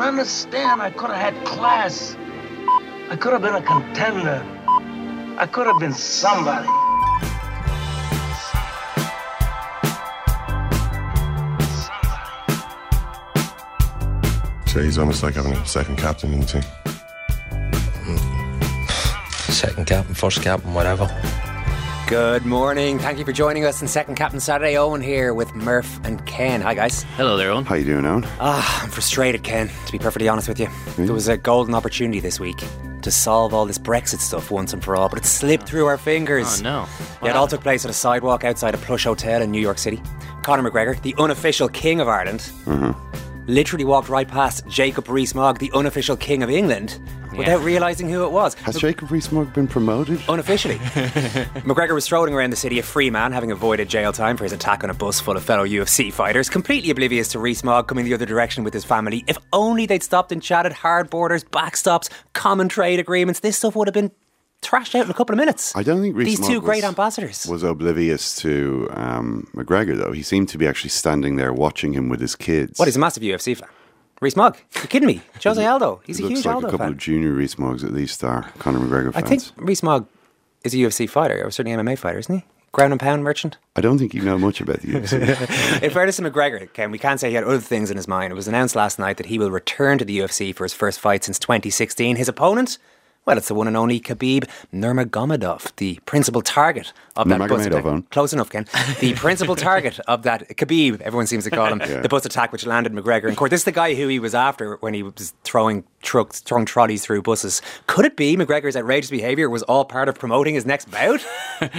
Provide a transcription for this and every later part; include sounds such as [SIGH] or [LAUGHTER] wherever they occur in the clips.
don't understand. I could have had class. I could have been a contender. I could have been somebody. So he's almost like having a second captain in the team. Second captain, first captain, whatever. Good morning. Thank you for joining us in Second Captain Saturday. Owen here with Murph and Ken. Hi, guys. Hello there, Owen. How you doing, Owen? Ah, I'm frustrated, Ken, to be perfectly honest with you. There was a golden opportunity this week to solve all this Brexit stuff once and for all, but it slipped through our fingers. Oh, no. Yeah, it all took place at a sidewalk outside a plush hotel in New York City. Conor McGregor, the unofficial king of Ireland, literally walked right past Jacob Rees-Mogg, the unofficial king of England, without realising who it was. Has Jacob Rees-Mogg been promoted? Unofficially. [LAUGHS] McGregor was strolling around the city a free man, having avoided jail time for his attack on a bus full of fellow UFC fighters, completely oblivious to Rees Mogg coming the other direction with his family. If only they'd stopped and chatted hard borders, backstops, common trade agreements, this stuff would have been trashed out in a couple of minutes. I don't think These Rees-Mogg two great was- ambassadors. Was oblivious to um, McGregor, though. He seemed to be actually standing there watching him with his kids. what, he's a massive UFC fan. Rees Mogg? You're kidding me? [LAUGHS] Jose Aldo. He's He a looks huge like Aldo a couple fan. of junior Rees Moggs at least are Conor McGregor fans. I think Rees Mogg is a UFC fighter, or certainly MMA fighter, isn't he? Ground and pound merchant? I don't think you know much about the UFC. In fairness to McGregor, Ken, we can't say he had other things in his mind. It was announced last night that he will return to the UFC for his first fight since 2016. His opponent? Well, it's the one and only Khabib Nurmagomedov, the principal target of that bus attack. Close enough, Ken. The [LAUGHS] principal target of that Khabib, everyone seems to call him, [LAUGHS] the bus attack which landed McGregor in court. This is the guy who he was after when he was throwing trucks, throwing trolleys through buses. Could it be McGregor's outrageous behaviour was all part of promoting his next bout? [LAUGHS] It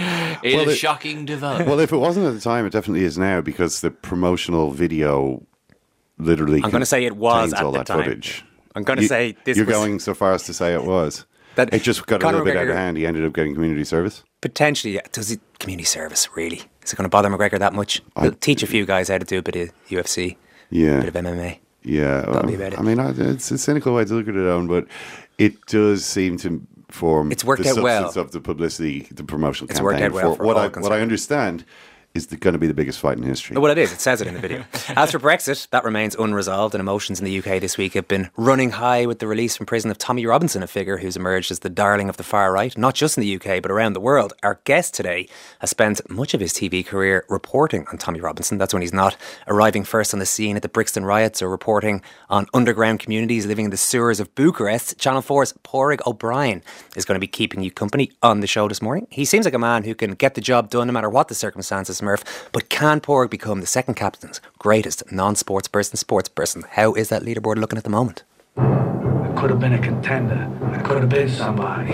is Well, it- shocking development. well, if it wasn't at the time, it definitely is now because the promotional video literally I'm gonna say it was at all the that time. footage. I'm gonna You- say this You're was- going so far as to say it was. That it just got Conor a little bit out of hand. He ended up getting community service. Potentially, yeah. Does it community service really? Is it going to bother McGregor that much? He'll teach a few guys how to do a bit of UFC, Yeah. a bit of MMA. Yeah, well, um, it. I mean, it's a cynical way to look at it, on, but it does seem to form. It's worked the out well. of the publicity, the promotional It's campaign. worked out well for what all I what. I understand is going to be the biggest fight in history. Well, it is. It says it in the video. [LAUGHS] As for Brexit, that remains unresolved, and emotions in the UK this week have been running high with the release from prison of Tommy Robinson, a figure who's emerged as the darling of the far right, not just in the UK, but around the world. Our guest today has spent much of his TV career reporting on Tommy Robinson. That's when he's not arriving first on the scene at the Brixton riots or reporting on underground communities living in the sewers of Bucharest. Channel 4's Paraic O'Brien is going to be keeping you company on the show this morning. He seems like a man who can get the job done no matter what the circumstances, Murph. But can Paraic become the second captain's greatest non sports person, sports person? How is that leaderboard looking at the moment? I could have been a contender. I could have been somebody.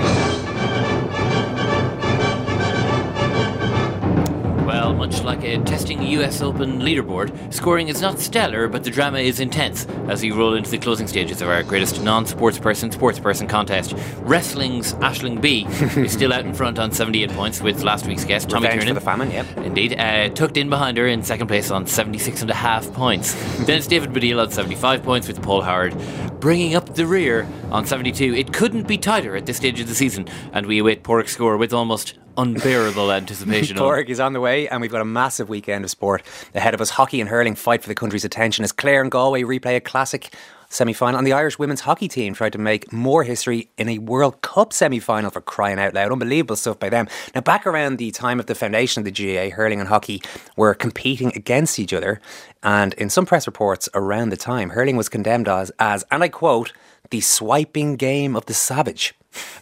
Much like a testing US Open leaderboard, scoring is not stellar, but the drama is intense as we roll into the closing stages of our greatest non-sports person sports person contest. Wrestling's Aisling Bea [LAUGHS] is still out in front on 78 points with last week's guest Tommy Revenge Tiernan. the famine, yep. Indeed, uh, tucked in behind her in second place on 76 and a half points. [LAUGHS] then it's David Baddiel on 75 points with Paul Howard bringing up the rear on 72. It couldn't be tighter at this stage of the season, and we await Paraic's score with almost unbearable anticipation. Paraic is on the way, and we've got a massive weekend of sport ahead of us. Hockey and hurling fight for the country's attention as Clare and Galway replay a classic semi final. And the Irish women's hockey team tried to make more history in a World Cup semi final for crying out loud. Unbelievable stuff by them. Now, back around the time of the foundation of the GAA, hurling and hockey were competing against each other. And in some press reports around the time, hurling was condemned as, as and I quote, the swiping game of the savage.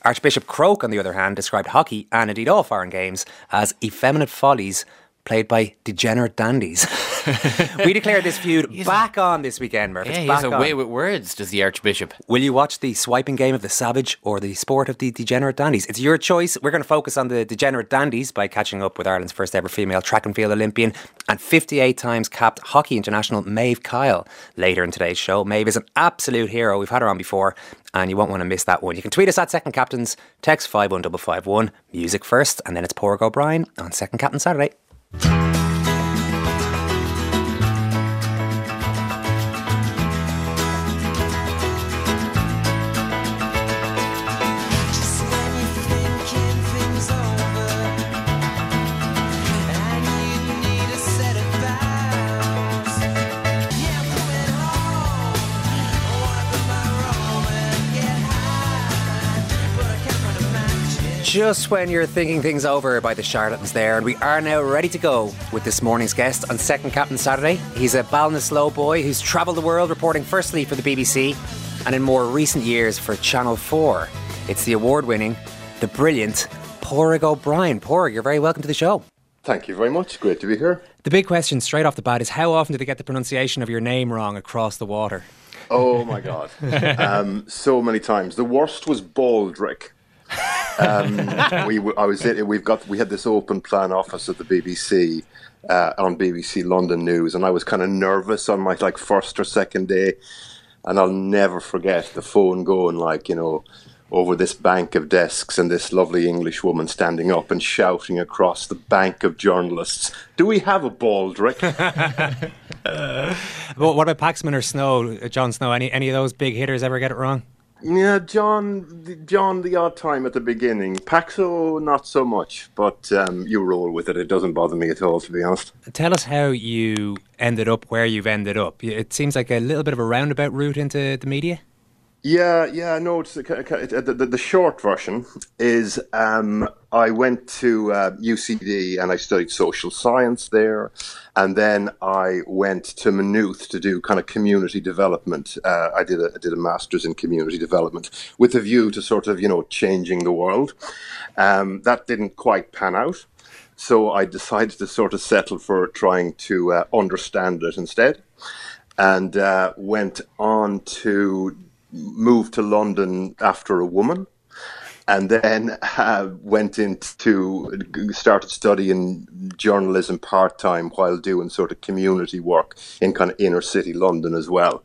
Archbishop Croke, on the other hand, described hockey and indeed all foreign games as effeminate follies played by degenerate dandies. [LAUGHS] we declared this feud back on this weekend, Murph. Yeah, It's he has back a way on. with words, does the Archbishop. Will you watch the swiping game of the savage or the sport of the degenerate dandies? It's your choice. We're going to focus on the degenerate dandies by catching up with Ireland's first ever female track and field Olympian and 58 times capped hockey international Maeve Kyle later in today's show. Maeve is an absolute hero. We've had her on before and you won't want to miss that one. You can tweet us at Second Captains, text 51551, music first, and then it's Paraic O'Brien on Second Captain Saturday. Just Just when you're thinking things over by the charlatans there, and we are now ready to go with this morning's guest on Second Captain Saturday. He's a Ballinasloe boy who's travelled the world reporting firstly for the BBC and in more recent years for Channel 4. It's the award winning, the brilliant Paraic O'Brien. Paraic, you're very welcome to the show. Thank you very much. Great to be here. The big question straight off the bat is how often do they get the pronunciation of your name wrong across the water? Oh my God. [LAUGHS] um, so many times. The worst was Baldrick. Um, we, I was we've got, we had this open plan office at the BBC, uh, on BBC London News, and I was kind of nervous on my like first or second day. And I'll never forget the phone going like, you know, over this bank of desks and this lovely English woman standing up and shouting across the bank of journalists, Do we have a Baldrick? But [LAUGHS] what about Paxman or Snow, uh, Jon Snow? Any any of those big hitters ever get it wrong? Yeah, John, John, the odd time at the beginning. Paxo, not so much, but um, you roll with it. It doesn't bother me at all, to be honest. Tell us how you ended up where you've ended up. It seems like a little bit of a roundabout route into the media. Yeah, yeah, no. It's the, the, the, short version is um, I went to uh, UCD and I studied social science there, and then I went to Maynooth to do kind of community development. Uh, I did a I did a master's in community development with a view to sort of you know changing the world. Um, that didn't quite pan out. So I decided to sort of settle for trying to uh, understand it instead, and uh, went on to move to London after a woman, and then uh, went into started studying journalism part time while doing sort of community work in kind of inner city London as well.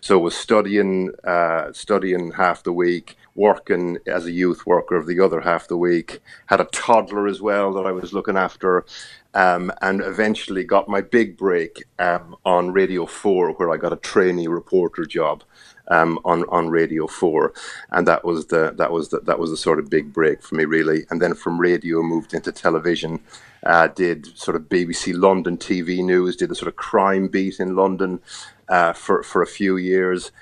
So was studying uh, studying half the week, working as a youth worker of the other half the week. Had a toddler as well that I was looking after. Um, and eventually got my big break um, on Radio 4, where I got a trainee reporter job um, on on Radio Four, and that was the that was the, that was the sort of big break for me really. And then from radio moved into television, uh, did sort of BBC London TV news, did the sort of crime beat in London uh, for for a few years,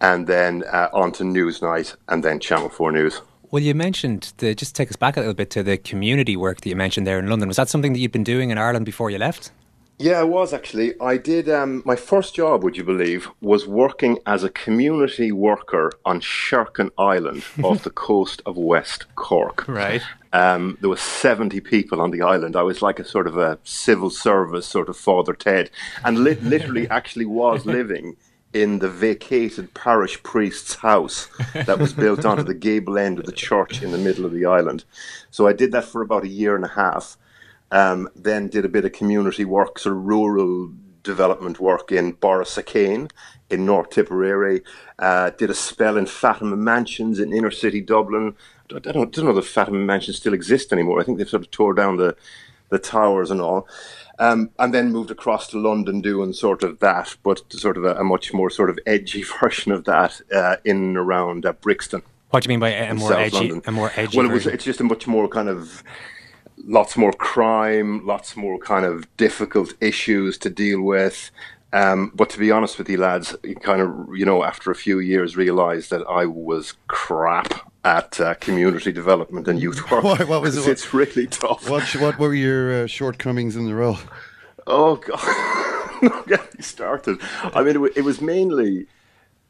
and then uh, on to Newsnight, and then Channel Four News. Well, you mentioned the, just take us back a little bit to the community work that you mentioned there in London. Was that something that you'd been doing in Ireland before you left? Yeah, I was actually. I did. Um, my first job, would you believe, was working as a community worker on Sherkin Island off [LAUGHS] the coast of West Cork. Right. Um, there were 70 people on the island. I was like a sort of a civil service sort of Father Ted, and li- [LAUGHS] literally actually was living in the vacated parish priest's house that was built onto the gable end of the church in the middle of the island. So I did that for about a year and a half. Um, then did a bit of community work, sort of rural development work in Borrisokane in North Tipperary. Uh, did a spell in Fatima Mansions in inner city Dublin. I don't, I don't know if Fatima Mansions still exist anymore. I think they've sort of tore down the, the towers and all. Um, and then moved across to London doing sort of that, but sort of a, a much more sort of edgy [LAUGHS] version of that uh, in and around uh, Brixton. What do you mean by a more South edgy? London. A more edgy. Well, it was, it's just a much more kind of lots more crime, lots more kind of difficult issues to deal with. Um, but to be honest with you, lads, you kind of, you know, after a few years, realised that I was crap at uh, community development and youth [LAUGHS] work. Why- what was it? It's really tough. What what were your uh, shortcomings in the role? Oh god, [LAUGHS] not get me started. I mean, it, it was mainly.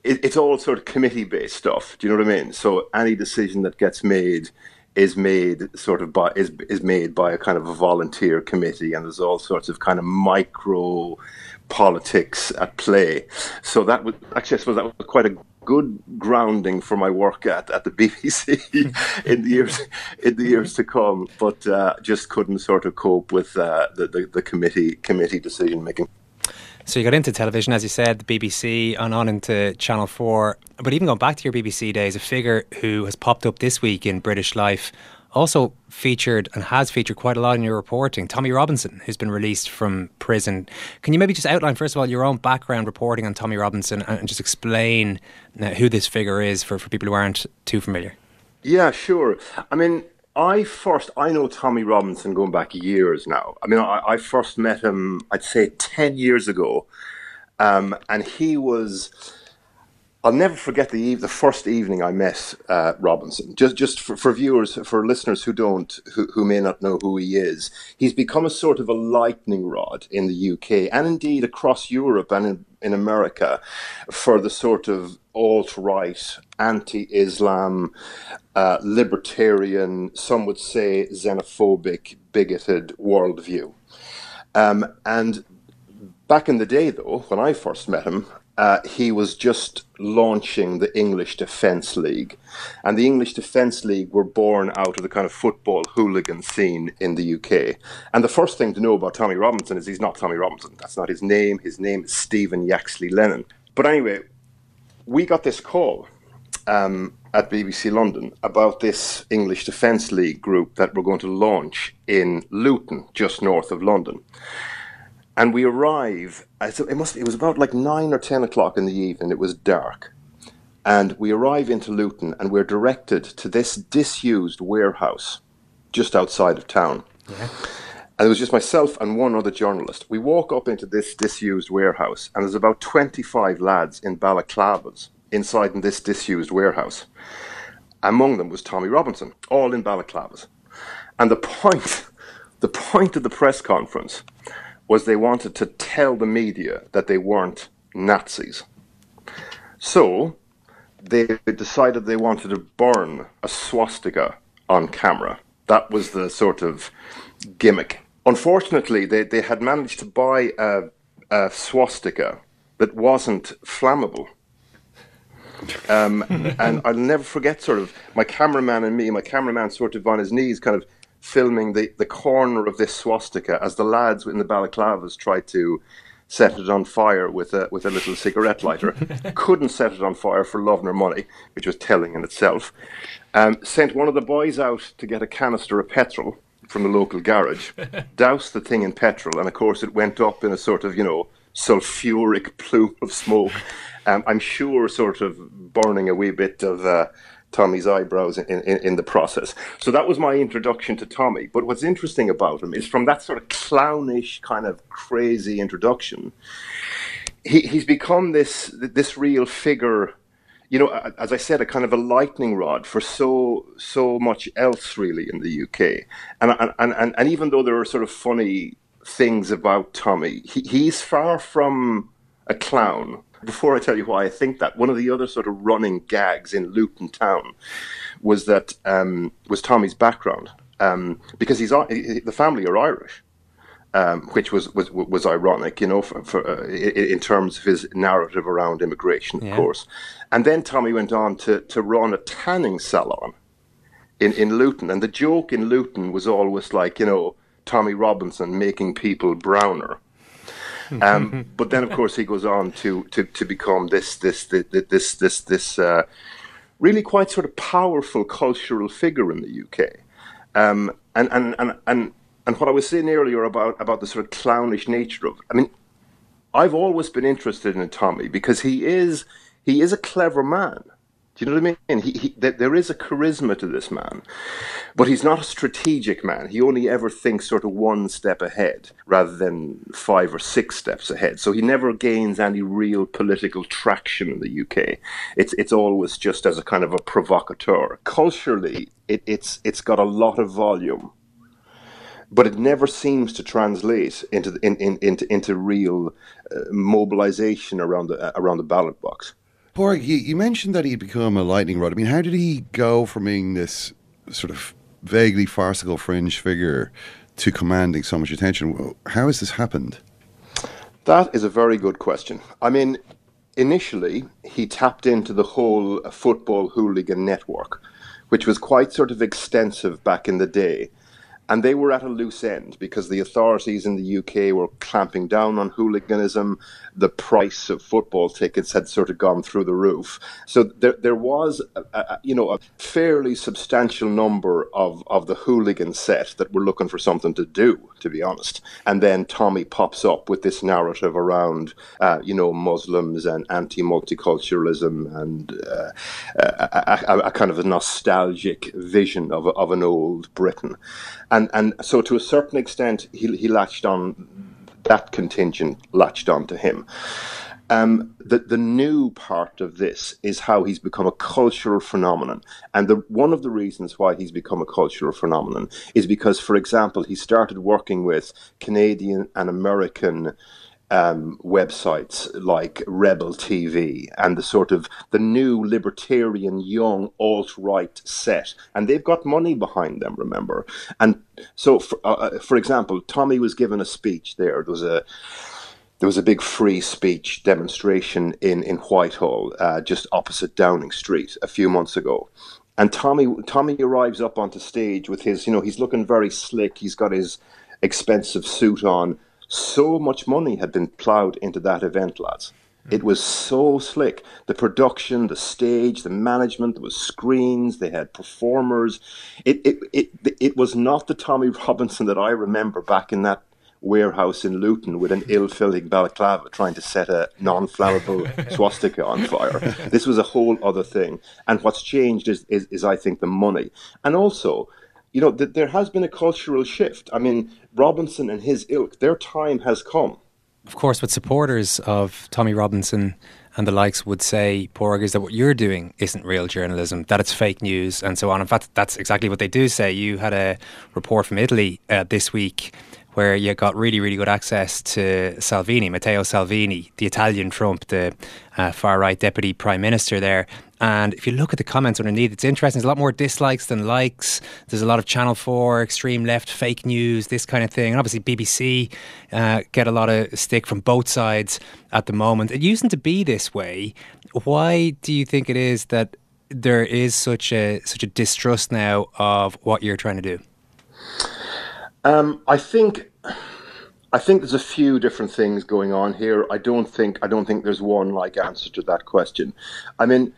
It, it's all sort of committee-based stuff. Do you know what I mean? So any decision that gets made is made sort of by is is made by a kind of a volunteer committee, and there's all sorts of kind of micro politics at play. So that was actually, I suppose that was quite a good grounding for my work at, at the [LAUGHS] BBC in the years in the years to come. But uh, just couldn't sort of cope with uh, the, the the committee committee decision making. So you got into television, as you said, the BBC, and on into Channel 4. But even going back to your BBC days, a figure who has popped up this week in British life, also featured and has featured quite a lot in your reporting, Tommy Robinson, who's been released from prison. Can you maybe just outline, first of all, your own background reporting on Tommy Robinson and just explain uh, who this figure is for, for people who aren't too familiar? Yeah, sure. I mean, I first I know Tommy Robinson going back years now. I mean, I, I first met him, I'd say, ten years ago, um, and he was I'll never forget the eve, the first evening I met uh, Robinson. Just just for, for viewers, for listeners who don't, who, who may not know who he is, he's become a sort of a lightning rod in the UK and indeed across Europe and in, in America for the sort of alt right, anti Islam, uh, libertarian, some would say xenophobic, bigoted worldview. Um, and back in the day, though, when I first met him, uh, he was just launching the English Defence League. And the English Defence League were born out of the kind of football hooligan scene in the UK. And the first thing to know about Tommy Robinson is he's not Tommy Robinson. That's not his name. His name is Stephen Yaxley Lennon. But anyway, we got this call um, at BBC London about this English Defence League group that we're going to launch in Luton, just north of London. And we arrive. It must. It was about like nine or ten o'clock in the evening. It was dark, and we arrive into Luton, and we're directed to this disused warehouse just outside of town. And it was just myself and one other journalist. We walk up into this disused warehouse, and there's about 25 lads in balaclavas inside in this disused warehouse. Among them was Tommy Robinson, all in balaclavas. And the point, [LAUGHS] the point of the press conference was they wanted to tell the media that they weren't Nazis. So they decided they wanted to burn a swastika on camera. That was the sort of gimmick. Unfortunately, they, they had managed to buy a, a swastika that wasn't flammable. Um, and I'll never forget sort of my cameraman and me, my cameraman sort of on his knees, kind of filming the, the corner of this swastika as the lads in the balaclavas tried to set it on fire with a with a little cigarette lighter. [LAUGHS] Couldn't set it on fire for love nor money, which was telling in itself. Um, sent one of the boys out to get a canister of petrol from the local garage, [LAUGHS] doused the thing in petrol, and of course it went up in a sort of you know sulfuric plume of smoke. Um, I'm sure, sort of burning a wee bit of. Uh, Tommy's eyebrows in, in, in the process. So that was my introduction to Tommy. But what's interesting about him is from that sort of clownish, kind of crazy introduction, he, he's become this this real figure. You know, as I said, a kind of a lightning rod for so so much else, really, in the UK. And and and, and even though there are sort of funny things about Tommy, he, he's far from a clown. Before I tell you why I think that, one of the other sort of running gags in Luton Town was that um, was Tommy's background um, because he's the family are Irish um, which was, was was ironic, you know, for, for, uh, in, terms of his narrative around immigration, of Yeah. course. And then Tommy went on to, to run a tanning salon in, in Luton. And the joke in Luton was always like, you know, Tommy Robinson making people browner. Um, [LAUGHS] but then, of course, he goes on to, to, to become this this this this this, this uh, really quite sort of powerful cultural figure in the UK. Um, and, and, and, and, and what I was saying earlier about, about the sort of clownish nature of it, I mean, I've always been interested in Tommy because he is he is a clever man. Do you know what I mean? He, he, there is a charisma to this man, but he's not a strategic man. He only ever thinks sort of one step ahead rather than five or six steps ahead. So he never gains any real political traction in the UK. It's it's always just as a kind of a provocateur. Culturally, it, it's it's got a lot of volume but it never seems to translate into in, in, into into real uh, mobilization around the uh, around the ballot box. Paraic, you, you mentioned that he'd become a lightning rod. I mean, how did he go from being this sort of vaguely farcical fringe figure to commanding so much attention? How has this happened? That is a very good question. I mean, initially he tapped into the whole football hooligan network, which was quite sort of extensive back in the day. And they were at a loose end because the authorities in the UK were clamping down on hooliganism. The price of football tickets had sort of gone through the roof. So there, there was, a, a, you know, a fairly substantial number of, of the hooligan set that were looking for something to do, to be honest. And then Tommy pops up with this narrative around, uh, you know, Muslims and anti-multiculturalism and uh, a, a, a kind of a nostalgic vision of, of an old Britain. And, and so to a certain extent, he, he latched on, that contingent latched on to him. Um, the the new part of this is how he's become a cultural phenomenon, and the one of the reasons why he's become a cultural phenomenon is because, for example, he started working with Canadian and American um, websites like Rebel TV and the sort of the new libertarian young alt right set, and they've got money behind them. Remember, and so for, uh, uh, for example, Tommy was given a speech there. There was a there was a big free speech demonstration in in Whitehall, uh, just opposite Downing Street, a few months ago. And Tommy Tommy arrives up onto stage with his, you know, he's looking very slick. He's got his expensive suit on. So much money had been ploughed into that event, lads. Hmm. It was so slick. The production, the stage, the management, there was screens, they had performers. It it it, it was not the Tommy [LAUGHS] Robinson that I remember back in that warehouse in Luton with an ill-fitting balaclava trying to set a non-flammable [LAUGHS] swastika on fire. This was a whole other thing. And what's changed is, is, is I think, the money. And also, you know, th- there has been a cultural shift. I mean, Robinson and his ilk, their time has come. Of course, what supporters of Tommy Robinson and the likes would say, Paraic, is that what you're doing isn't real journalism, that it's fake news, and so on. In fact, that's exactly what they do say. You had a report from Italy uh, this week where you got really, really good access to Salvini, Matteo Salvini, the Italian Trump, the uh, far right deputy prime minister there. And if you look at the comments underneath, it's interesting. There's a lot more dislikes than likes. There's a lot of Channel 4, extreme left, fake news, this kind of thing. And obviously, BBC uh, get a lot of stick from both sides at the moment. It used to be this way. Why do you think it is that there is such a such a distrust now of what you're trying to do? Um, I think I think there's a few different things going on here. I don't think I don't think there's one like answer to that question. I mean,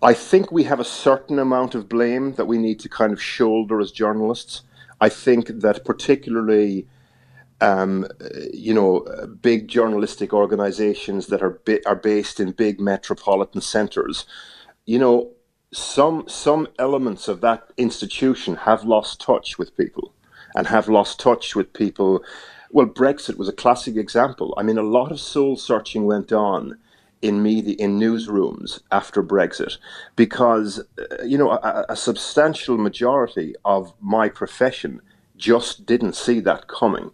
I think we have a certain amount of blame that we need to kind of shoulder as journalists. I think that particularly, um, you know, big journalistic organizations that are bi- are based in big metropolitan centers, you know, some some elements of that institution have lost touch with people and have lost touch with people. Well, Brexit was a classic example. I mean, a lot of soul searching went on in media, in newsrooms after Brexit, because uh, you know a, a substantial majority of my profession just didn't see that coming,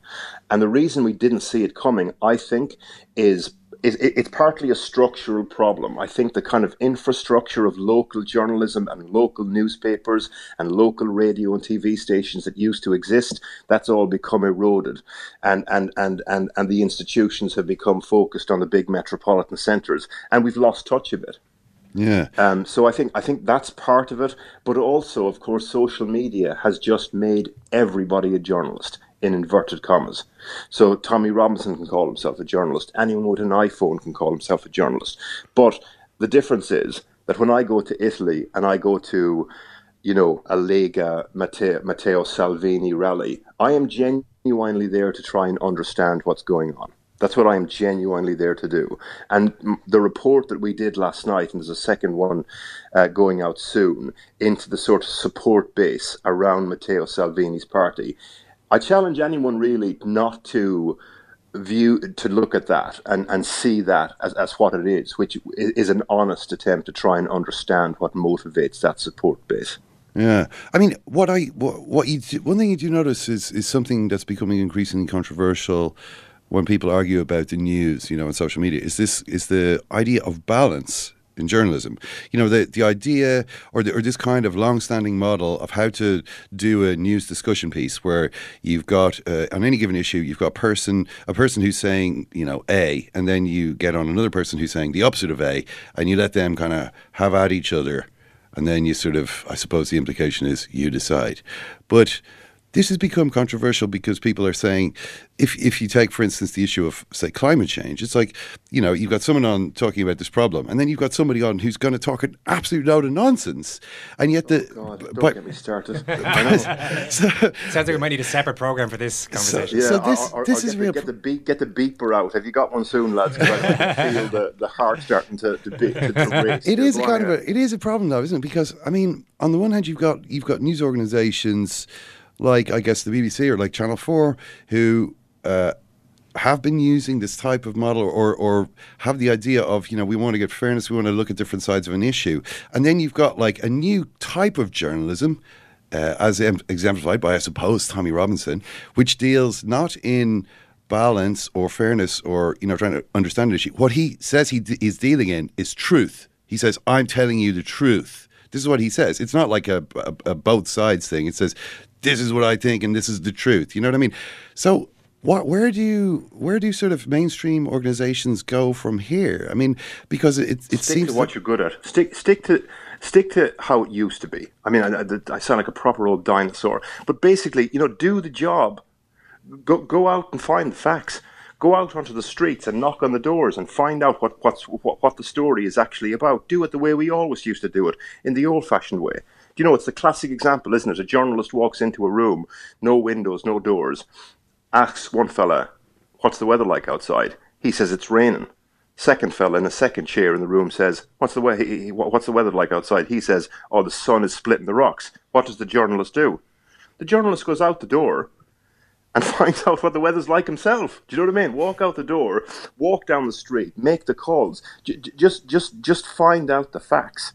and the reason we didn't see it coming, I think, is it, it, it's partly a structural problem. I think the kind of infrastructure of local journalism and local newspapers and local radio and TV stations that used to exist, that's all become eroded. And, and, and, and, and the institutions have become focused on the big metropolitan centres. And we've lost touch of it. Yeah. Um, so I think I think that's part of it, but also, of course, social media has just made everybody a journalist in inverted commas. So Tommy Robinson can call himself a journalist. Anyone with an iPhone can call himself a journalist. But the difference is that when I go to Italy and I go to, you know, a Lega Matteo, Matteo Salvini rally, I am genuinely there to try and understand what's going on. That's what I am genuinely there to do. And the report that we did last night, and there's a second one uh, going out soon, into the sort of support base around Matteo Salvini's party, I challenge anyone really not to view to look at that and, and see that as, as what it is, which is, an honest attempt to try and understand what motivates that support base. Yeah, I mean, what I what, what you do, one thing you do notice is is something that's becoming increasingly controversial when people argue about the news, you know, on social media. Is this is the idea of balance in journalism? You know, the the idea or the, or this kind of long-standing model of how to do a news discussion piece where you've got uh, on any given issue you've got a person a person who's saying you know A, and then you get on another person who's saying the opposite of A, and you let them kind of have at each other and then you sort of, I suppose the implication is you decide. But this has become controversial because people are saying, if if you take, for instance, the issue of say climate change, it's like you know you've got someone on talking about this problem, and then you've got somebody on who's going to talk an absolute load of nonsense, and yet the Oh, God, don't but- get me started. [LAUGHS] I [LAUGHS] so, Sounds like we might need a separate program for this conversation. Yeah, So this- or, or, this or is get real The, get the beep, get the beeper out. Have you got one soon, lads? 'Cause I can feel the, the heart starting to to, beat, to, to [LAUGHS] race. It is a kind of a it is a problem though, isn't it? Because I mean, on the one hand, you've got you've got news organisations like I guess the BBC or like Channel Four who uh, have been using this type of model or or have the idea of you know we want to get fairness we want to look at different sides of an issue. And then you've got like a new type of journalism uh, as em- exemplified by I suppose Tommy Robinson which deals not in balance or fairness or you know trying to understand an issue. What he says he d- is dealing in is truth. He says I'm telling you the truth. This is what he says. It's not like a, a, a both sides thing. It says this is what I think and this is the truth you know what I mean so what, where do you where do sort of mainstream organizations go from here? I mean, because it it stick seems to what you're good at. Stick stick to stick to how it used to be. I mean, I, I, I sound like a proper old dinosaur, but basically, you know, do the job. Go go out and find the facts. Go out onto the streets and knock on the doors and find out what what's what, what the story is actually about. Do it the way we always used to do it, in the old-fashioned way. Do you know, it's the classic example, isn't it? A journalist walks into a room, no windows, no doors, asks one fella, What's the weather like outside? He says it's raining. Second fella in a second chair in the room says, "What's the he- What's the weather like outside?" He says, "Oh, the sun is splitting the rocks." What does the journalist do? The journalist goes out the door and [LAUGHS] finds out what the weather's like himself. Do you know what I mean? Walk out the door, walk down the street, make the calls. J- just, just, just find out the facts.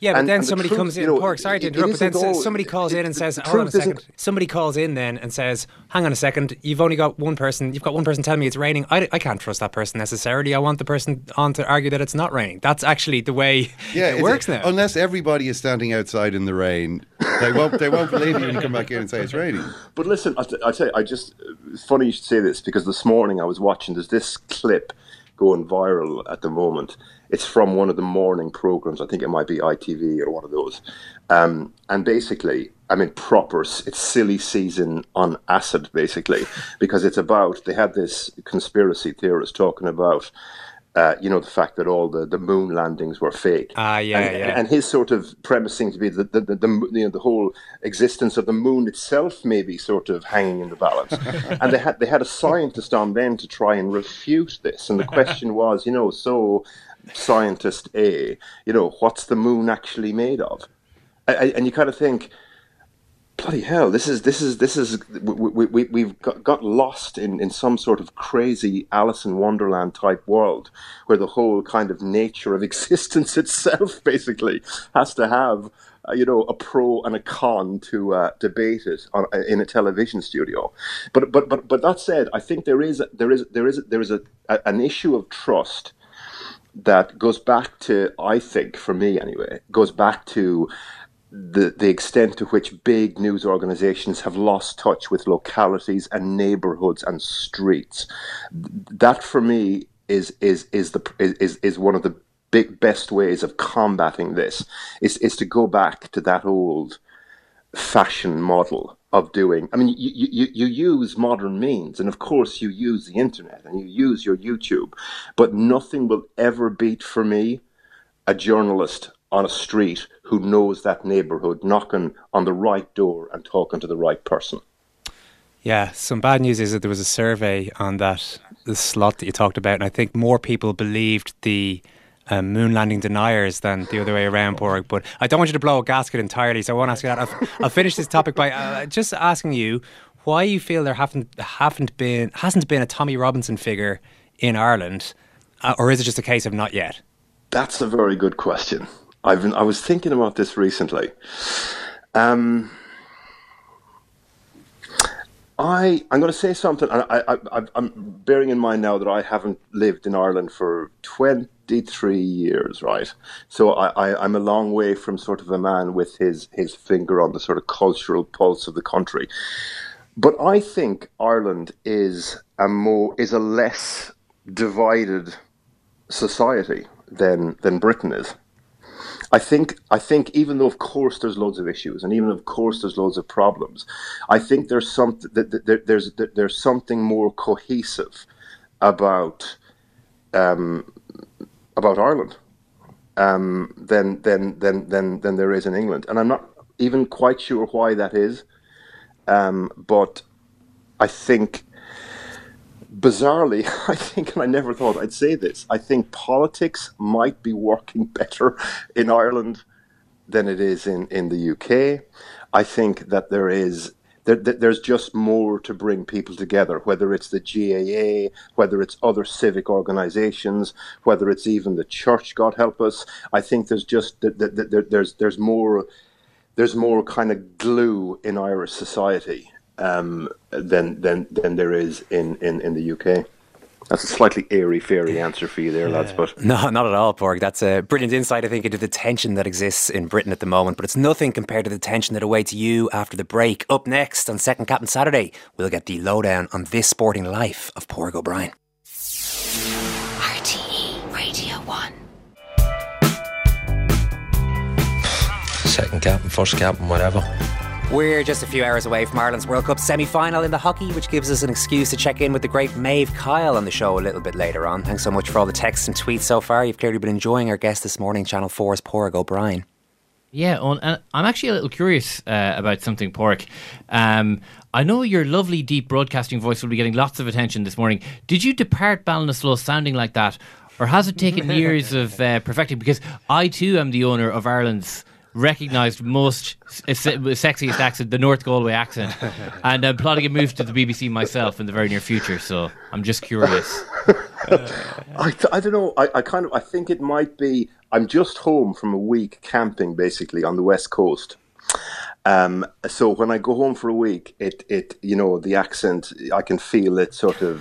Yeah, but And- then and the somebody truth, comes in. you know, Paraic, sorry to it- it interrupt, but then all- somebody calls it- in and says, "Hold on a truth second. Somebody calls in then and says, "Hang on a second. You've only got one person. You've got one person telling me it's raining. I, I can't trust that person necessarily. I want the person on to argue that it's not raining. That's actually the way [LAUGHS] yeah, it works now. Unless everybody is standing outside in the rain, they won't they won't believe you when you come back in and say it's raining. But listen, I, I tell you, I just it's funny you should say this because this morning I was watching. There's this clip going viral at the moment. It's from one of the morning programs. I think it might be ITV or one of those. Um, and basically, I mean, proper. It's silly season on acid, basically, [LAUGHS] because it's about. They had this conspiracy theorist talking about. Uh, you know the fact that all the, the moon landings were fake. Ah, yeah, and, yeah. and his sort of premise seemed to be that the, the, the, you know, the whole existence of the moon itself may be sort of hanging in the balance. [LAUGHS] and they had they had a scientist on then to try and refute this. And the [LAUGHS] question was, you know, so scientist A, you know, what's the moon actually made of? I- I- And you kind of think, bloody hell, this is this is this is we, we, we, we've got, got lost in, in some sort of crazy Alice in Wonderland type world where the whole kind of nature of [LAUGHS] existence itself basically has to have uh, you know a pro and a con to uh, debate it on, in a television studio. But but but but that said, I think there is there is there is there is a, a an issue of trust that goes back to I think for me anyway goes back to the the extent to which big news organizations have lost touch with localities and neighborhoods and streets. That for me is is is the is is one of the big best ways of combating this is is to go back to that old fashion model of doing. I mean, you, you, you use modern means, and of course, you use the internet and you use your YouTube, but nothing will ever beat for me a journalist on a street who knows that neighborhood, knocking on the right door and talking to the right person. Yeah, some bad news is that there was a survey on that the slot that you talked about, and I think more people believed the um, moon landing deniers than the other way around, Paraic. But I don't want you to blow a gasket entirely, so I won't ask you that. I'll, I'll finish this topic by uh, just asking you why you feel there haven't haven't been hasn't been a Tommy Robinson figure in Ireland, uh, or is it just a case of not yet? That's a very good question. I've been, I was thinking about this recently. Um, I I'm going to say something. I, I, I I'm bearing in mind now that I haven't lived in Ireland for 23 years, right? So I, I'm a long way from sort of a man with his his finger on the sort of cultural pulse of the country. But I think Ireland is a more is a less divided society than than Britain is. I think I think even though of course there's loads of issues and even of course there's loads of problems, I think there's some there's there's something more cohesive about um, about Ireland um, than, than than than than there is in England, and I'm not even quite sure why that is. Um, but I think bizarrely, [LAUGHS] I think, and I never thought I'd say this, I think politics might be working [LAUGHS] better in Ireland than it is in, in the UK. I think that there is there, there- there's just more to bring people together. Whether it's the GAA, whether it's other civic organisations, whether it's even the church. God help us. I think there's just there, there, there- there's there's more there's more kind of glue in Irish society um, than than than there is in, in, in the UK. That's a slightly airy fairy answer for you there, lads. But No, not at all, Paraic. That's a brilliant insight, I think, into the tension that exists in Britain at the moment. But it's nothing compared to the tension that awaits you after the break. Up next on Second Captain Saturday, we'll get the lowdown on this sporting life of Paraic O'Brien. RTE Radio 1. Second captain, first captain, whatever. We're just a few hours away from Ireland's World Cup semi final in the hockey, which gives us an excuse to check in with the great Maeve Kyle on the show a little bit later on. Thanks so much for all the texts and tweets so far. You've clearly been enjoying our guest this morning, Channel 4's Paraic O'Brien. Yeah, on, and I'm actually a little curious uh, about something, Paraic. Um, I know your lovely, deep broadcasting voice will be getting lots of attention this morning. Did you depart Ballinasloe sounding like that, or has it taken years of uh, perfecting? Because I too am the owner of Ireland's recognised most s- s- sexiest accent, the North Galway accent, [LAUGHS] and I'm plotting a move to the BBC myself in the very near future. So I'm just curious. [LAUGHS] I, th- I don't know. I, I kind of I think it might be. I'm just home from a week camping, basically on the west coast. Um, so when I go home for a week, it it you know the accent I can feel it sort of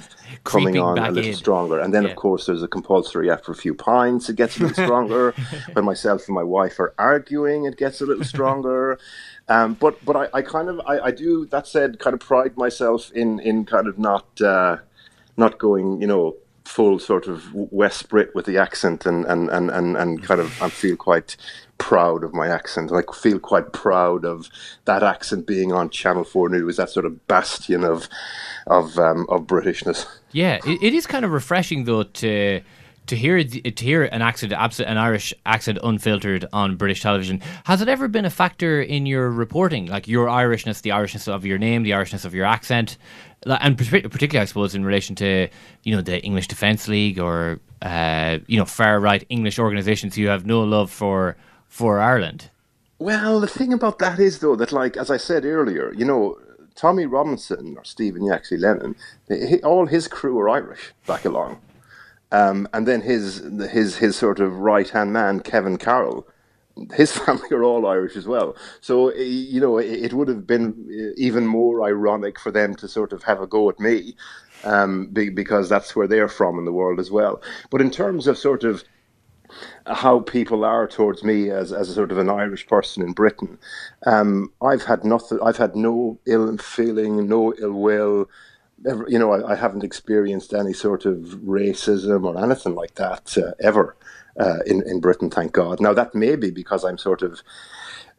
coming on a little in. stronger, and then Yeah. of course there's a compulsory after a few pints it gets a little [LAUGHS] stronger. when myself and my wife are arguing, it gets a little [LAUGHS] stronger. Um, but but I, I kind of I, I do that said kind of pride myself in in kind of not uh, not going you know full sort of West Brit with the accent and and and and, and kind of I feel quite proud of my accent. I feel quite proud of that accent being on Channel Four News. That sort of bastion of of um, of Britishness. Yeah, it, it is kind of refreshing though to to hear to hear an accent, an Irish accent, unfiltered on British television. Has it ever been a factor in your reporting, like your Irishness, the Irishness of your name, the Irishness of your accent, and particularly, I suppose, in relation to you know the English Defence League or uh, you know far right English organisations who have no love for for Ireland. Well, the thing about that is, though, that like as I said earlier, you know, Tommy Robinson or Stephen Yaxley Lennon, all his crew are Irish back along, um, and then his his his sort of right hand man Kevin Carroll. His [LAUGHS] family are all Irish as well, so eh, you know it, it would have been eh, even more ironic for them to sort of have a go at me, um, be, because that's where they're from in the world as well. But in terms of sort of how people are towards me as, as a sort of an Irish person in Britain. Um, I've had nothing. I've had no ill feeling, no ill will. You know, I, I haven't experienced any sort of racism or anything like that uh, ever uh, in in Britain. Thank God. Now that may be because I'm sort of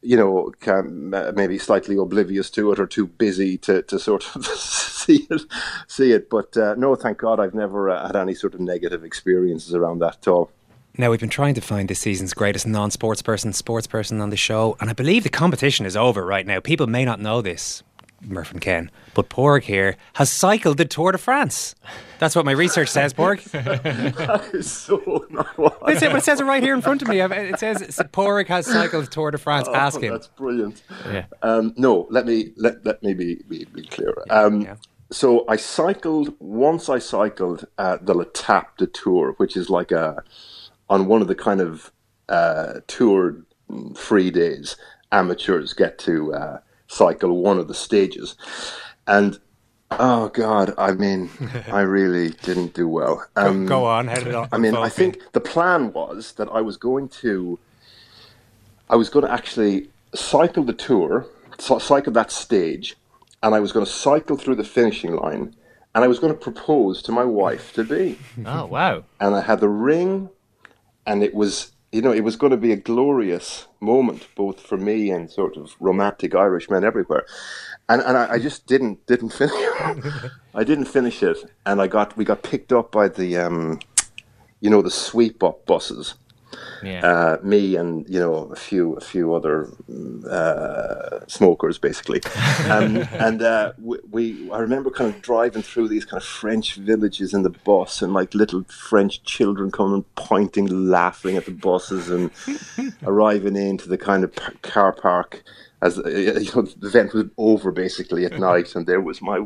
you know, uh, maybe slightly oblivious to it or too busy to, to sort of [LAUGHS] see it. See it, but uh, no, thank God, I've never uh, had any sort of negative experiences around that at all. Now, we've been trying to find this season's greatest non sports person, sports person on the show, and I believe the competition is over right now. People may not know this, Murph and Ken, but Paraic here has cycled the Tour de France. That's what my research says, Paraic. [LAUGHS] That is so not what it, it says it right here in front of me. It says Paraic has cycled the Tour de France. Ask Oh, him. That's brilliant. Yeah. Um, no, let me let, let me be, be, be clearer. Um, yeah. So I cycled once. I cycled uh, the Étape du Tour, which is like a on one of the kind of uh, tour free days. Amateurs get to uh, cycle one of the stages, and oh god, I mean, [LAUGHS] I really didn't do well. Um, Go on. How did it all I mean, I think the plan was that I was going to, I was going to actually cycle the tour, cycle that stage, and I was going to cycle through the finishing line, and I was going to propose to my wife to be, Oh wow! and I had the ring, and it was, you know, it was going to be a glorious moment both for me and sort of romantic Irish men everywhere. And, and I, I just didn't didn't finish. [LAUGHS] I didn't finish it, and I got we got picked up by the um, you know, the sweep up buses. Yeah. Uh, me and you know a few a few other uh, smokers basically, [LAUGHS] um, and uh, we, we I remember kind of driving through these kind of French villages in the bus, and like little French children coming pointing, laughing at the buses, and [LAUGHS] arriving into the kind of p- car park as uh, [LAUGHS] you know, the event was over basically at [LAUGHS] night, and there was my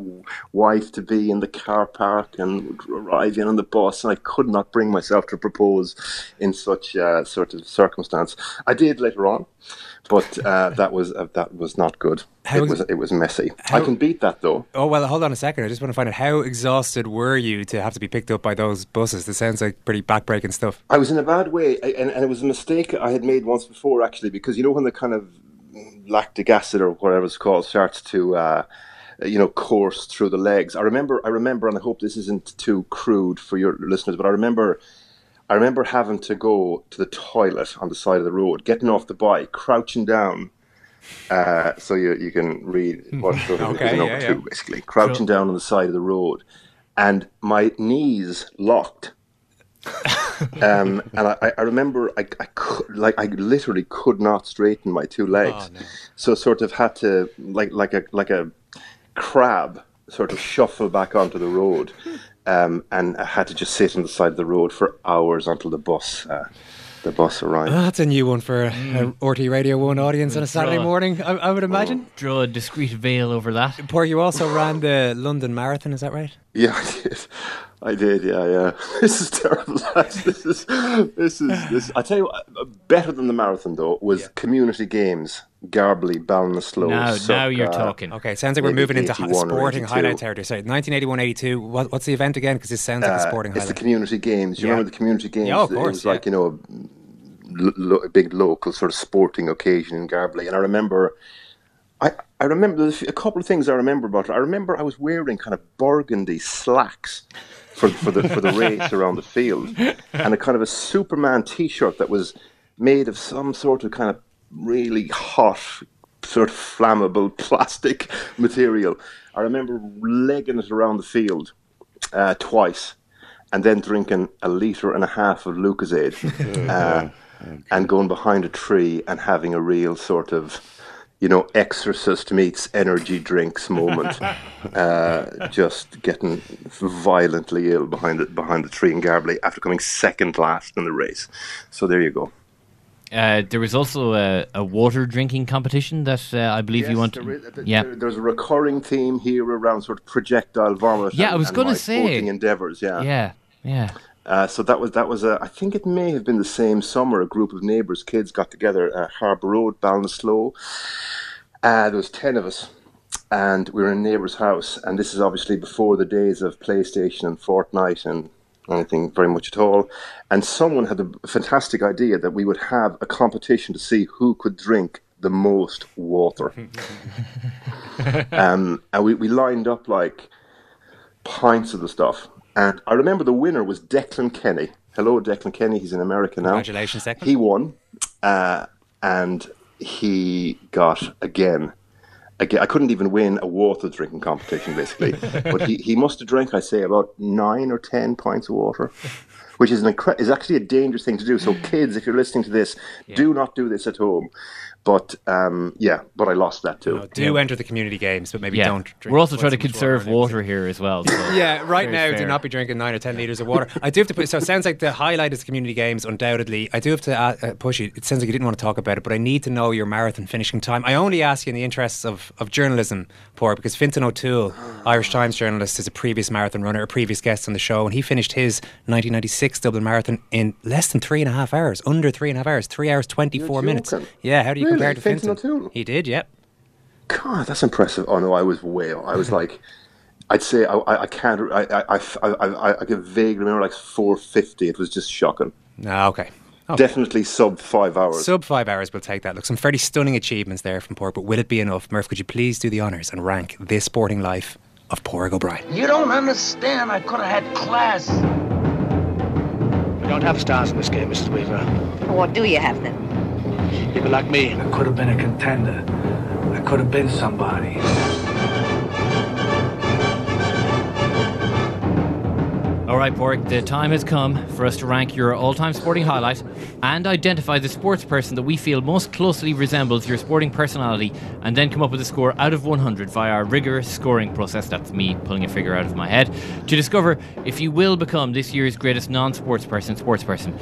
wife to be in the car park and arriving on the bus, and I could not bring myself to propose in such uh, sort of circumstance. I did later on, but uh, [LAUGHS] that was uh, that was not good. How it was it was messy. how- I can beat that though. Oh well, hold on a second. I just want to find out how exhausted were you to have to be picked up by those buses? This sounds like pretty backbreaking stuff. I was in a bad way, I- and, and it was a mistake I had made once before, actually, because you know when the kind of lactic acid or whatever it's called starts to, uh, you know, course through the legs. I remember, I remember, and I hope this isn't too crude for your listeners, but I remember, I remember having to go to the toilet on the side of the road, getting off the bike, crouching down. Uh, so you you can read what [LAUGHS] Okay, number yeah, two, yeah. basically crouching down on the side of the road, and my knees locked [LAUGHS] um, and I, I remember I, I could, like I literally could not straighten my two legs, so sort of had to like like a like a crab sort of shuffle back onto the road, um, and I had to just sit on the side of the road for hours until the bus uh, the bus arrived. Oh, that's a new one for a RTÉ Radio 1 audience on a Saturday draw. morning, I, I would imagine. Draw a discreet veil over that. Poor, you also ran the London Marathon, is that right? Yeah, I did. I did. Yeah, yeah. [LAUGHS] This is terrible. [LAUGHS] This is this is this. I tell you, what, uh, better than the marathon though was community games. Garbally, Ballinasloe. Now, now you're uh, talking. Okay, sounds like we're moving into hi- 81 or sporting 82. highlight territory. Sorry, 1981 82. What, what's the event again? Because this sounds like a Uh, sporting it's the community games. You Yeah. remember the community games? Yeah, of course. It course, was like you know a, lo- lo- a big local sort of sporting occasion in Garbally, and I remember. I, I remember there's a few- a couple of things I remember about it. I remember I was wearing kind of burgundy slacks for for the for the [LAUGHS] race around the field, and a kind of a Superman T-shirt that was made of some sort of kind of really hot, sort of flammable [LAUGHS] plastic material. I remember legging it around the field uh, twice, and then drinking a liter and a half of Lucozade, [LAUGHS] uh, and going behind a tree and having a real sort of, you know, exorcist meets energy drinks moment. [LAUGHS] uh, just getting violently ill behind the behind the tree in Garbally after coming second last in the race. So there you go. Uh, there was also a, a water drinking competition that uh, I believe you want. there is- there- yeah, there- there's a recurring theme here around sort of projectile vomit. Yeah, I was gonna say. sporting endeavours. yeah, yeah. Uh, so that was that was a. I think it may have been the same summer. A group of neighbours, kids, got together at Harbour Road, Ballinasloe. Uh, there was ten of us, and we were in a neighbour's house. And this is obviously before the days of PlayStation and Fortnite and anything very much at all. And someone had the fantastic idea that we would have a competition to see who could drink the most water. [LAUGHS] um, and we, we lined up like pints of the stuff. And I remember the winner was Declan Kenny. Hello, Declan Kenny. He's in America now. Congratulations, Declan. He won, uh, and he got again. Again, I couldn't even win a water drinking competition, basically. [LAUGHS] but he, he must have drank, I say, about nine or ten pints of water, which is an incre- is actually a dangerous thing to do. So, kids, if you're listening to this, do not do this at home. But um, yeah, but I lost that too. No, do enter the community games, but maybe Yeah, don't drink. we're also trying to conserve water. water here as well. so [LAUGHS] Yeah, right very now, do not be drinking nine or ten liters of water. I do have to put. So it sounds like the highlight is the community games, undoubtedly. I do have to uh, uh, push you. It sounds like you didn't want to talk about it, but I need to know your marathon finishing time. I only ask you in the interests of, of journalism, Paul, because Fintan O'Toole, Irish Times journalist, is a previous marathon runner, a previous guest on the show, and he finished his 1996 Dublin Marathon in less than three and a half hours, under three and a half hours, three hours twenty four minutes. Yeah, how do you Really? compare to Fintan Fintan? O'Toole? He did, yep. God, that's impressive. Oh no, I was way. I was [LAUGHS] like, I'd say I, I, I can't. I, I, I, I, I can vaguely remember like 450. It was just shocking. No, okay. Okay. Definitely sub five hours. Sub five hours, we'll take that. Look, some fairly stunning achievements there from Paraic, but will it be enough? Murph, could you please do the honours and rank this sporting life of Paraic O'Brien? You don't understand. I could have had class. We don't have stars in this game, Mrs. Weaver. What do you have then? People like me. I could have been a contender. I could have been somebody. All right, Paraic, the time has come for us to rank your all time sporting highlight and identify the sports person that we feel most closely resembles your sporting personality, and then come up with a score out of 100 via our rigorous scoring process. That's me pulling a figure out of my head to discover if you will become this year's greatest non sports person, sports person.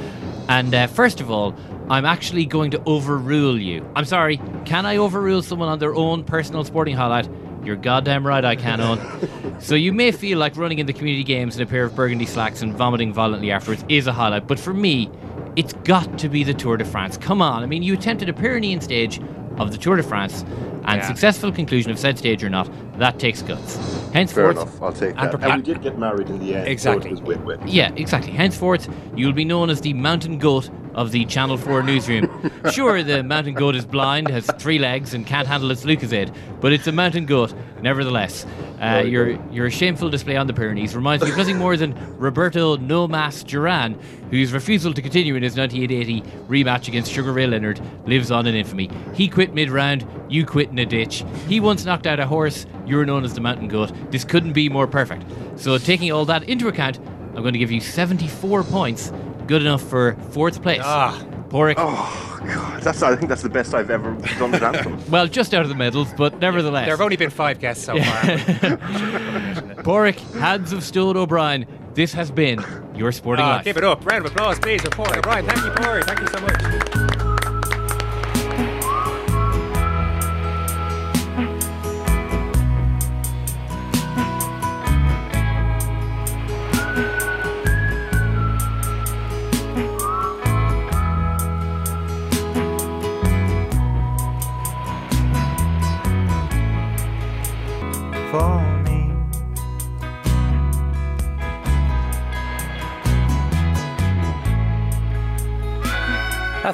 And uh, first of all, I'm actually going to overrule you. I'm sorry, can I overrule someone on their own personal sporting highlight? You're goddamn right I can, Owen. [LAUGHS] so you may feel like running in the community games in a pair of burgundy slacks and vomiting violently afterwards is a highlight, but for me, it's got to be the Tour de France. Come on, I mean, you attempted a Pyrenean stage of the Tour de France, and Yeah. successful conclusion of said stage or not, that takes guts. Fair Henceforth, enough. I'll take and that. prepare- And we did get married in the end. Exactly. So it was win-win. yeah, exactly. Henceforth, you'll be known as the mountain goat of the Channel 4 newsroom. [LAUGHS] sure, the mountain goat is blind, has three legs, and can't handle its Lucozade, but it's a mountain goat, nevertheless. Uh, your, your shameful display on the Pyrenees reminds me of nothing more than Roberto No Mas Duran, whose refusal to continue in his 1980 rematch against Sugar Ray Leonard lives on in infamy. He quit mid round, you quit in a ditch. He once knocked out a horse, you're known as the mountain goat. This couldn't be more perfect. So, taking all that into account, I'm going to give you 74 points, good enough for fourth place. Ah. Paraic. Oh God, that's. I think that's the best I've ever done with Anthem. [LAUGHS] Well, just out of the medals, but nevertheless. There have only been five guests so far. [LAUGHS] Paraic, hands of Stone O'Brien. This has been your sporting Ah, life. give it up. Round of applause, please, for Paul O'Brien. Thank you, Paul. Thank you so much.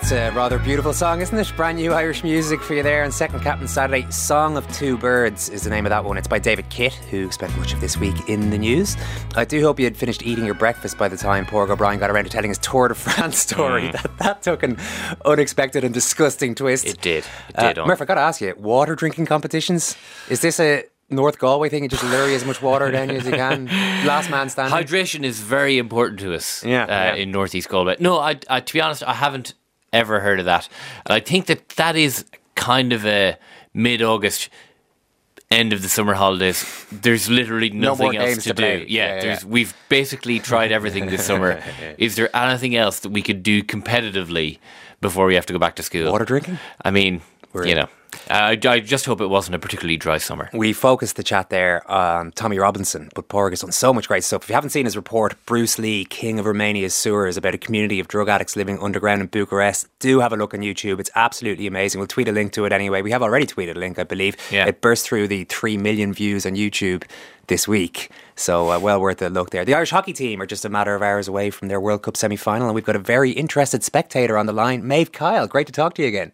That's a rather beautiful song, isn't it? Brand new Irish music for you there. And Second Captain Saturday, Song of Two Birds is the name of that one. It's by David Kitt, who spent much of this week in the news. I do hope you had finished eating your breakfast by the time Paraic O'Brien got around to telling his Tour de France [LAUGHS] story. That, that took an unexpected and disgusting twist. It did. It Uh, did. Owen. Murph, I got to ask you, water drinking competitions? Is this a North Galway thing? You just lure as much water down you as you can? [LAUGHS] Last man standing? Hydration is very important to us Yeah, uh, yeah. in Northeast Galway. No, I, I, to be honest, I haven't ever heard of that. And I think that that is kind of a mid August. End of the summer holidays. There's literally nothing more else to, to do. Yeah, Yeah, yeah. we've basically tried everything this summer. [LAUGHS] Is there anything else that we could do competitively before we have to go back to school? Water drinking? I mean, We're- you know, I, I just hope it wasn't a particularly dry summer. We focused the chat there on Tommy Robinson, but Paraic has done so much great stuff. If you haven't seen his report, Bruce Lee, King of Romania's Sewers, about a community of drug addicts living underground in Bucharest, do have a look on YouTube. It's absolutely amazing. We'll tweet a link to it anyway. We have already tweeted a link, I believe. Yeah. It burst through the 3 million views on YouTube this week. So, uh, well worth a look there. The Irish hockey team are just a matter of hours away from their World Cup semi final, and we've got a very interested spectator on the line, Maeve Kyle. Great to talk to you again.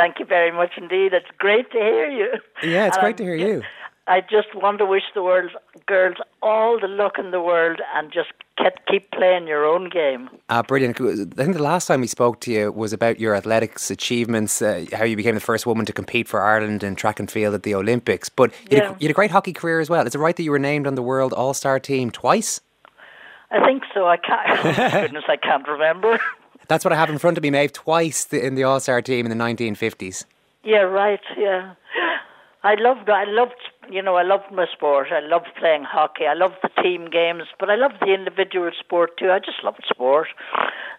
Thank you very much indeed. It's great to hear you. Yeah, it's And great to hear you. I just want to wish the world's girls all the luck in the world and just keep, keep playing your own game. Ah, brilliant. I think the last time we spoke to you was about your athletics achievements, uh, how you became the first woman to compete for Ireland in track and field at the Olympics. But you, had, Yeah. a, you had a great hockey career as well. Is it right that you were named on the World All Star team twice? I think so. I can't. [LAUGHS] [LAUGHS] Goodness, I can't remember. That's what I have in front of me, Maeve, twice in the All Star team in the 1950s. yeah, right. Yeah, I loved. I loved. You know, I loved my sport. I loved playing hockey. I loved the team games, but I loved the individual sport too. I just loved sport,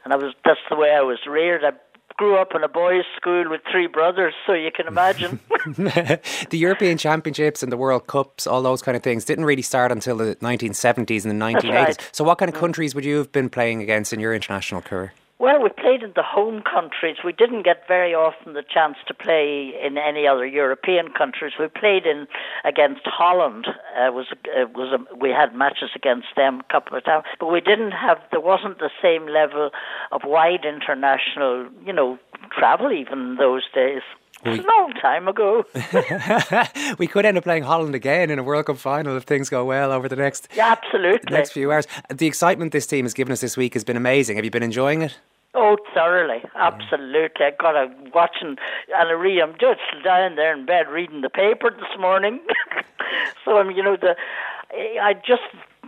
and I was. That's the way I was reared. I grew up in a boys' school with three brothers, so you can imagine. [LAUGHS] [LAUGHS] the European Championships and the World Cups, all those kind of things, didn't really start until the 1970s and the 1980s. right. Mm. So, what kind of countries would you have been playing against in your international career? Well, we played in the home countries. We didn't get very often the chance to play in any other European countries. We played in against Holland. Uh, was uh, was a, we had matches against them a couple of times, but we didn't have. There wasn't the same level of wide international, you know, travel even in those days. It's a long time ago. [LAUGHS] [LAUGHS] we could end up playing Holland again in a World Cup final if things go well over the next Yeah, absolutely. next few hours. The excitement this team has given us this week has been amazing. Have you been enjoying it? Oh, thoroughly, absolutely. I got a watching and I read. I'm just down there in bed reading the paper this morning. [LAUGHS] so I'm, you know, the I just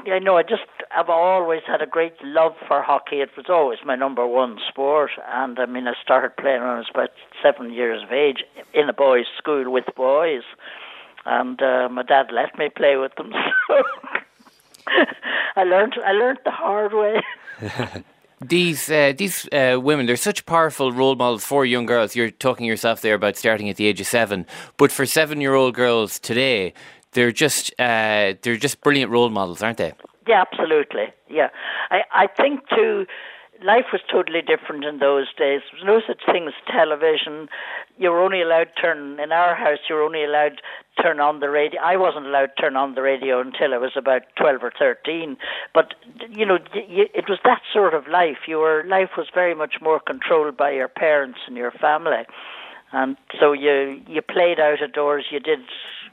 I know. I just I've always had a great love for hockey. It was always my number one sport, and I mean, I started playing when I was about seven years of age in a boys' school with boys, and uh, my dad let me play with them. [LAUGHS] So [LAUGHS] I learned I learned the hard way. These uh, these uh, women, they're such powerful role models for young girls. You're talking yourself there about starting at the age of seven, but for seven-year-old girls today, they're just uh, they're just brilliant role models, aren't they? Yeah, absolutely. Yeah, I I think too. Life was totally different in those days. There was no such thing as television. You were only allowed to turn in our house. You were only allowed to turn on the radio. I wasn't allowed to turn on the radio until I was about twelve or thirteen. But you know, it was that sort of life. Your life was very much more controlled by your parents and your family, and so you you played out of doors. You did.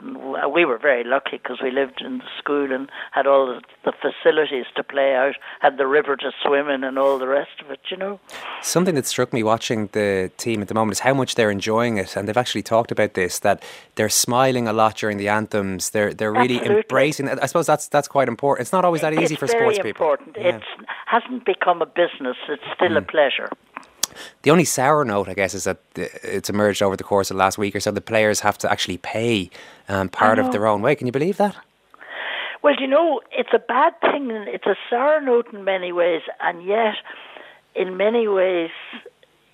We were very lucky because we lived in the school and had all the, the facilities to play out, had the river to swim in, and all the rest of it. You know. Something that struck me watching the team at the moment is how much they're enjoying it, and they've actually talked about this that they're smiling a lot during the anthems. They're they're really Absolutely. embracing. I suppose that's that's quite important. It's not always that easy it's for sports people. important. Yeah. It hasn't become a business. It's still a mm. pleasure. The only sour note, I guess, is that the- it's emerged over the course of the last week or so. The players have to actually pay um, part of their own way. Can you believe that? Well, you know, it's a bad thing. It's a sour note in many ways, and yet, in many ways,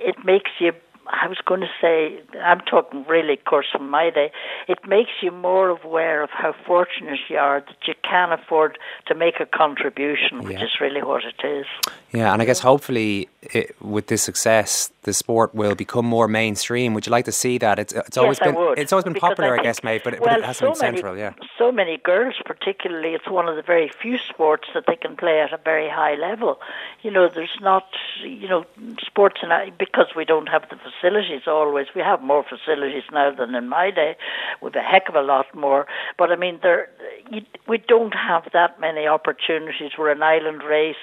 it makes you. I was going to say, I'm talking really, of course, from my day. It makes you more aware of how fortunate you are that you can afford to make a contribution, which Yeah. is really what it is. Yeah, and I guess hopefully it, with this success, the sport will become more mainstream. Would you like to see that? It's it's always yes, been I would. it's always been popular, I, think- guess, Maeve, but it, well, but it hasn't so been many, central. Yeah. So many girls, particularly, it's one of the very few sports that they can play at a very high level. You know, there's not, you know, sports and because we don't have the facilities always. We have more facilities now than in my day, with a heck of a lot more. But I mean, there, you, we don't have that many opportunities. We're an island race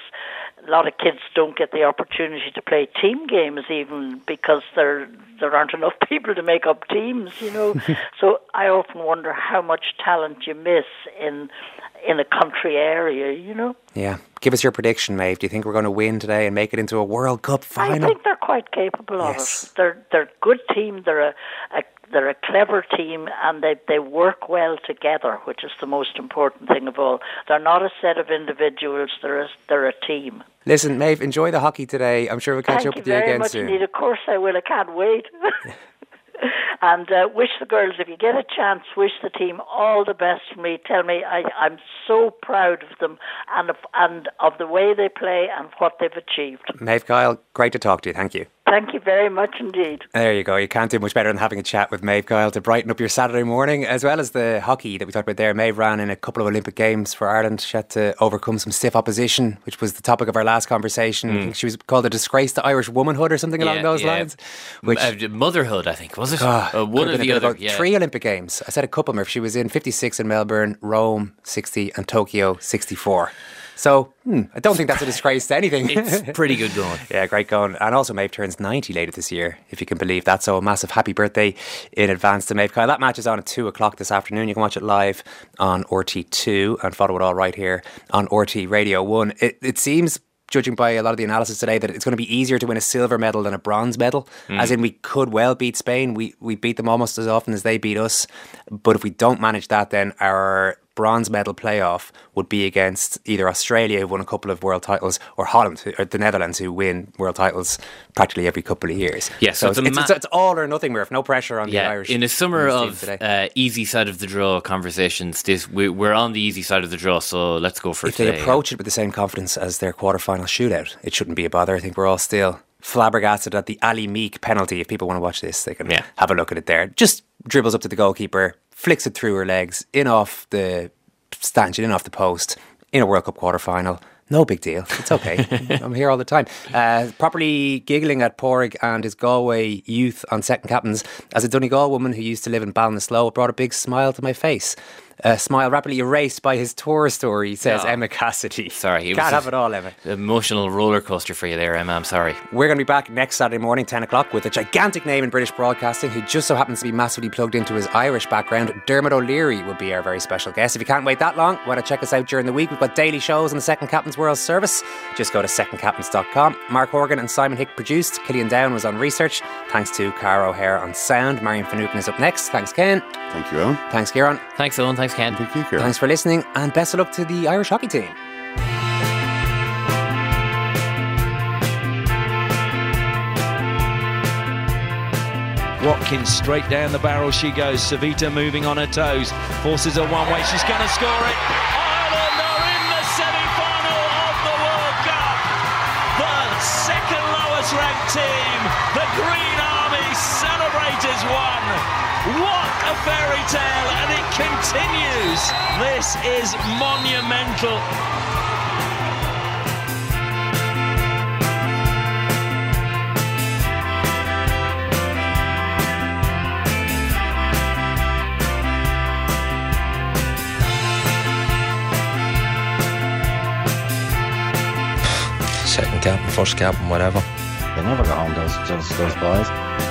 a lot of kids don't get the opportunity to play team games even because there there aren't enough [LAUGHS] people to make up teams, you know. [LAUGHS] so I often wonder how much talent you miss in in a country area, you know. Yeah. Give us your prediction, Maeve. Do you think we're going to win today and make it into a World Cup final? I think they're quite capable of Yes. it. They're they're a good team. They're a, a they're a clever team, and they they work well together, which is the most important thing of all. They're not a set of individuals. They're a, they're a team. Listen, Maeve, enjoy the hockey today. I'm sure we'll catch Thank up you with you very again much soon. indeed. Of course I will. I can't wait. [LAUGHS] and uh, wish the girls, if you get a chance, wish the team all the best for me. Tell me, I, I'm so proud of them and of, and of the way they play and what they've achieved. Maeve Kyle, great to talk to you. Thank you. Thank you very much indeed. There you go. You can't do much better than having a chat with Maeve Kyle to brighten up your Saturday morning, as well as the hockey that we talked about there. Maeve ran in a couple of Olympic Games for Ireland. She had to overcome some stiff opposition, which was the topic of our last conversation. I think she was called a disgrace to Irish womanhood or something along those yeah. lines. Which Uh, motherhood, I think, was it? Ah, uh, one have or the other. Yeah. Three Olympic Games. I said a couple, Murph. She was in 56 in Melbourne, Rome 60, and Tokyo 64. So hmm, I don't think that's a disgrace to anything. It's pretty good going. [LAUGHS] Yeah, great going. And also, Maeve turns 90 later this year, if you can believe that. So, a massive happy birthday in advance to Maeve Kyle. That match is on at 2 o'clock this afternoon. You can watch it live on RTÉ2 and follow it all right here on RTÉ Radio 1. It, it seems. Judging by a lot of the analysis today, that it's going to be easier to win a silver medal than a bronze medal. As in, we could well beat Spain. We we beat them almost as often as they beat us. But if we don't manage that, then our bronze medal playoff would be against either Australia, who won a couple of world titles, or Holland, who- or the Netherlands, who win world titles practically every couple of years. Yeah, so, so it's, ma- it's, it's all or nothing, Murph. No pressure on the Irish. in a summer of uh, easy side of the draw conversations, this we, we're on the easy side of the draw, so let's go for it. if today. they approach it with the same confidence as their quarterfinal shootout, it shouldn't be a bother. I think we're all still flabbergasted at the Ali Meeke penalty. If people want to watch this, they can Yeah. have a look at it there. Just dribbles up to the goalkeeper, flicks it through her legs, in off the stanchion, in off the post, in a World Cup quarterfinal. No big deal. It's okay. [LAUGHS] I'm here all the time. Uh, properly giggling at Paraic and his Galway youth on second captains. As a Donegal woman who used to live in Ballinasloe, it brought a big smile to my face. A smile rapidly erased by his tour story, says Oh. Emma Cassidy. Sorry, it Can't was have it all, Emma. Emotional roller coaster for you there, Emma. I'm sorry. We're going to be back next Saturday morning, 10 o'clock, with a gigantic name in British broadcasting who just so happens to be massively plugged into his Irish background. Dermot O'Leary will be our very special guest. If you can't wait that long, want to check us out during the week? We've got daily shows on the Second Captain's World Service. Just go to secondcaptains.com. Mark Horgan and Simon Hick produced. Killian Down was on research. Thanks to Cara O'Hare on sound. Marian Finucane is up next. Thanks, Ken. Thank you, Owen. Thanks, Kieran. Thanks, Owen. Thanks, Ken. Thank you, Kieran. Thanks for listening, and best of luck to the Irish hockey team. Watkins straight down the barrel she goes. Savita moving on her toes. Forces her one way. She's going to score it. Fairy tale and it continues. This is monumental. Second captain, first captain, whatever. They never go home, those, those, those boys.